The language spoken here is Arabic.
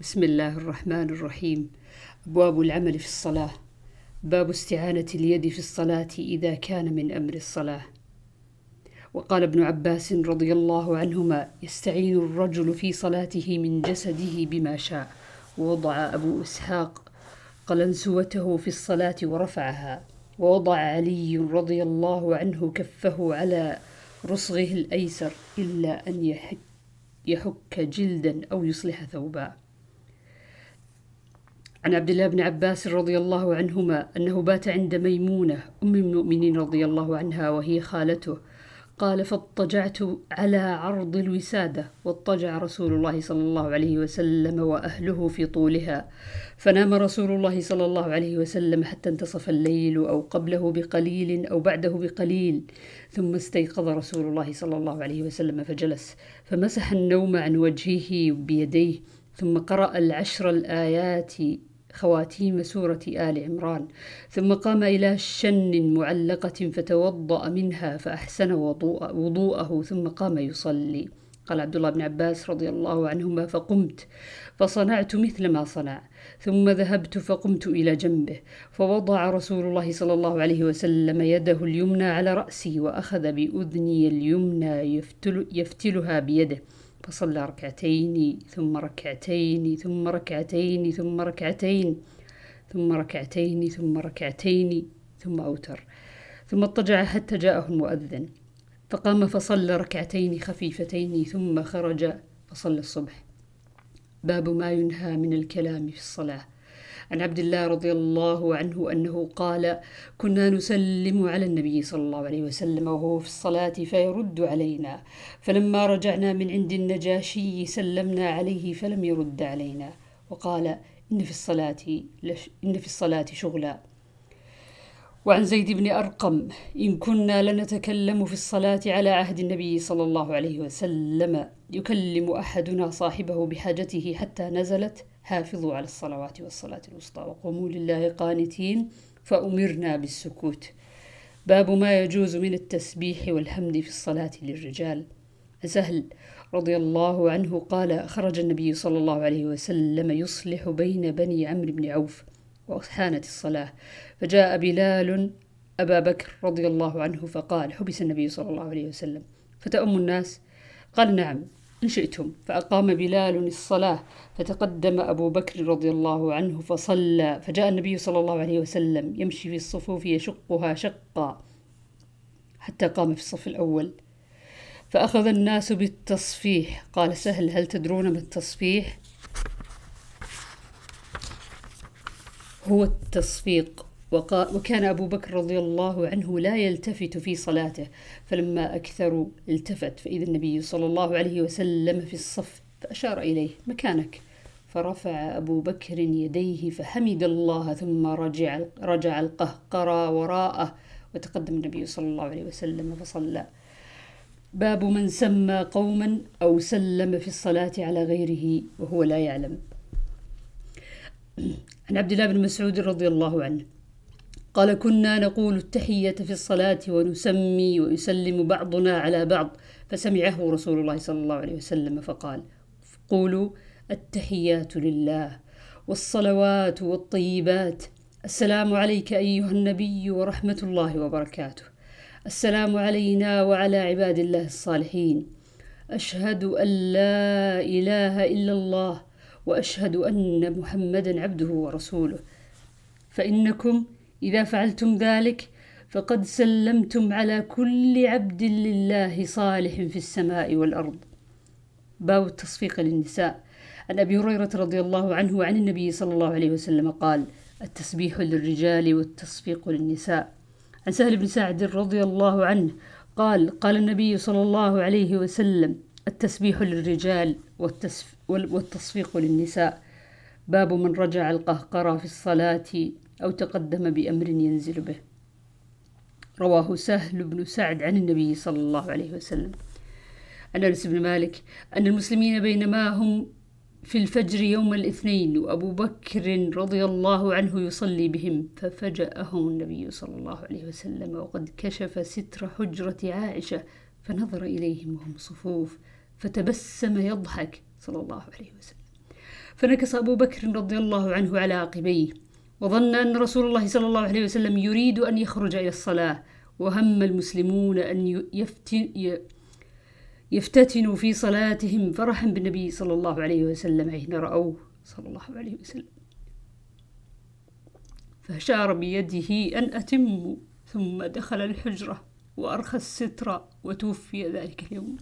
بسم الله الرحمن الرحيم. أبواب العمل في الصلاة. باب استعانة اليد في الصلاة إذا كان من أمر الصلاة. وقال ابن عباس رضي الله عنهما يستعين الرجل في صلاته من جسده بما شاء. ووضع أبو إسحاق قلنسوته في الصلاة ورفعها. ووضع علي رضي الله عنه كفه على رصغه الأيسر إلا أن يحك, يحك جلدا أو يصلح ثوبا. عن عبد الله بن عباس رضي الله عنهما أنه بات عند ميمونة أم المؤمنين رضي الله عنها وهي خالته. قال فاضطجعت على عرض الوسادة واضطجع رسول الله صلى الله عليه وسلم وأهله في طولها. فنام رسول الله صلى الله عليه وسلم حتى انتصف الليل أو قبله بقليل أو بعده بقليل. ثم استيقظ رسول الله صلى الله عليه وسلم فجلس فمسح النوم عن وجهه بيديه ثم قرأ العشر الآيات خواتيم سورة آل عمران. ثم قام إلى شن معلقة فتوضأ منها فأحسن وضوءه ثم قام يصلي. قال عبد الله بن عباس رضي الله عنهما فقمت فصنعت مثل ما صنع. ثم ذهبت فقمت إلى جنبه فوضع رسول الله صلى الله عليه وسلم يده اليمنى على رأسي وأخذ بأذني اليمنى يفتل يفتلها بيده. فصلى ركعتين ثم ركعتين ثم ركعتين ثم ركعتين ثم ركعتين ثم ركعتين ثم أوتر. ثم اضطجع حتى جاءه المؤذن. فقام فصلى ركعتين خفيفتين ثم خرج فصلى الصبح. باب ما ينهى من الكلام في الصلاة. عن عبد الله رضي الله عنه أنه قال كنا نسلم على النبي صلى الله عليه وسلم وهو في الصلاة فيرد علينا. فلما رجعنا من عند النجاشي سلمنا عليه فلم يرد علينا. وقال إن في الصلاة إن في الصلاة شغلا. وعن زيد بن أرقم إن كنا لنتكلم في الصلاة على عهد النبي صلى الله عليه وسلم يكلم أحدنا صاحبه بحاجته حتى نزلت حافظوا على الصلوات والصلاة الوسطى وقوموا لله قانتين فأمرنا بالسكوت. باب ما يجوز من التسبيح والحمد في الصلاة للرجال. سهل رضي الله عنه قال خرج النبي صلى الله عليه وسلم يصلح بين بني عمرو بن عوف وحانت الصلاة. فجاء بلال أبا بكر رضي الله عنه فقال حبس النبي صلى الله عليه وسلم. فتأم الناس قال نعم إن شئتم. فأقام بلال الصلاة فتقدم أبو بكر رضي الله عنه فصلى. فجاء النبي صلى الله عليه وسلم يمشي في الصفوف يشقها شقا حتى قام في الصف الأول. فأخذ الناس بالتصفيح. قال سهل هل تدرون ما التصفيح؟ هو التصفيق. وكان أبو بكر رضي الله عنه لا يلتفت في صلاته فلما أكثروا التفت فإذا النبي صلى الله عليه وسلم في الصف فأشار إليه مكانك. فرفع أبو بكر يديه فحمد الله ثم رجع, رجع القهقرى وراءه وتقدم النبي صلى الله عليه وسلم فصلى. باب من سمى قوما أو سلم في الصلاة على غيره وهو لا يعلم. عن عبد الله بن مسعود رضي الله عنه. قال كنا نقول التحية في الصلاة ونسمي ويسلم بعضنا على بعض. فسمعه رسول الله صلى الله عليه وسلم فقال قولوا التحيات لله والصلوات والطيبات. السلام عليك أيها النبي ورحمة الله وبركاته. السلام علينا وعلى عباد الله الصالحين. أشهد أن لا إله إلا الله وأشهد أن محمدا عبده ورسوله. فإنكم إذا فعلتم ذلك فقد سلمتم على كل عبد لله صالح في السماء والأرض. باب التصفيق للنساء. عن أبي هريرة رضي الله عنه وعن النبي صلى الله عليه وسلم قال التسبيح للرجال والتصفيق للنساء. عن سهل بن سعد رضي الله عنه قال قال النبي صلى الله عليه وسلم التسبيح للرجال والتصفيق للنساء. باب من رجع القهقرى في الصلاة أو تقدم بأمر ينزل به. رواه سهل بن سعد عن النبي صلى الله عليه وسلم. عن أنس بن مالك أن المسلمين بينما هم في الفجر يوم الاثنين وأبو بكر رضي الله عنه يصلي بهم ففجأهم النبي صلى الله عليه وسلم وقد كشف ستر حجرة عائشة فنظر إليهم وهم صفوف. فتبسم يضحك صلى الله عليه وسلم. فنكص أبو بكر رضي الله عنه على عقبيه وظن أن رسول الله صلى الله عليه وسلم يريد أن يخرج إلى الصلاة وهم المسلمون أن يفتتنوا في صلاتهم فرحا بالنبي صلى الله عليه وسلم حين رأوه صلى الله عليه وسلم. فأشار بيده أن أتموا ثم دخل الحجرة وأرخى الستر وتوفي ذلك اليوم.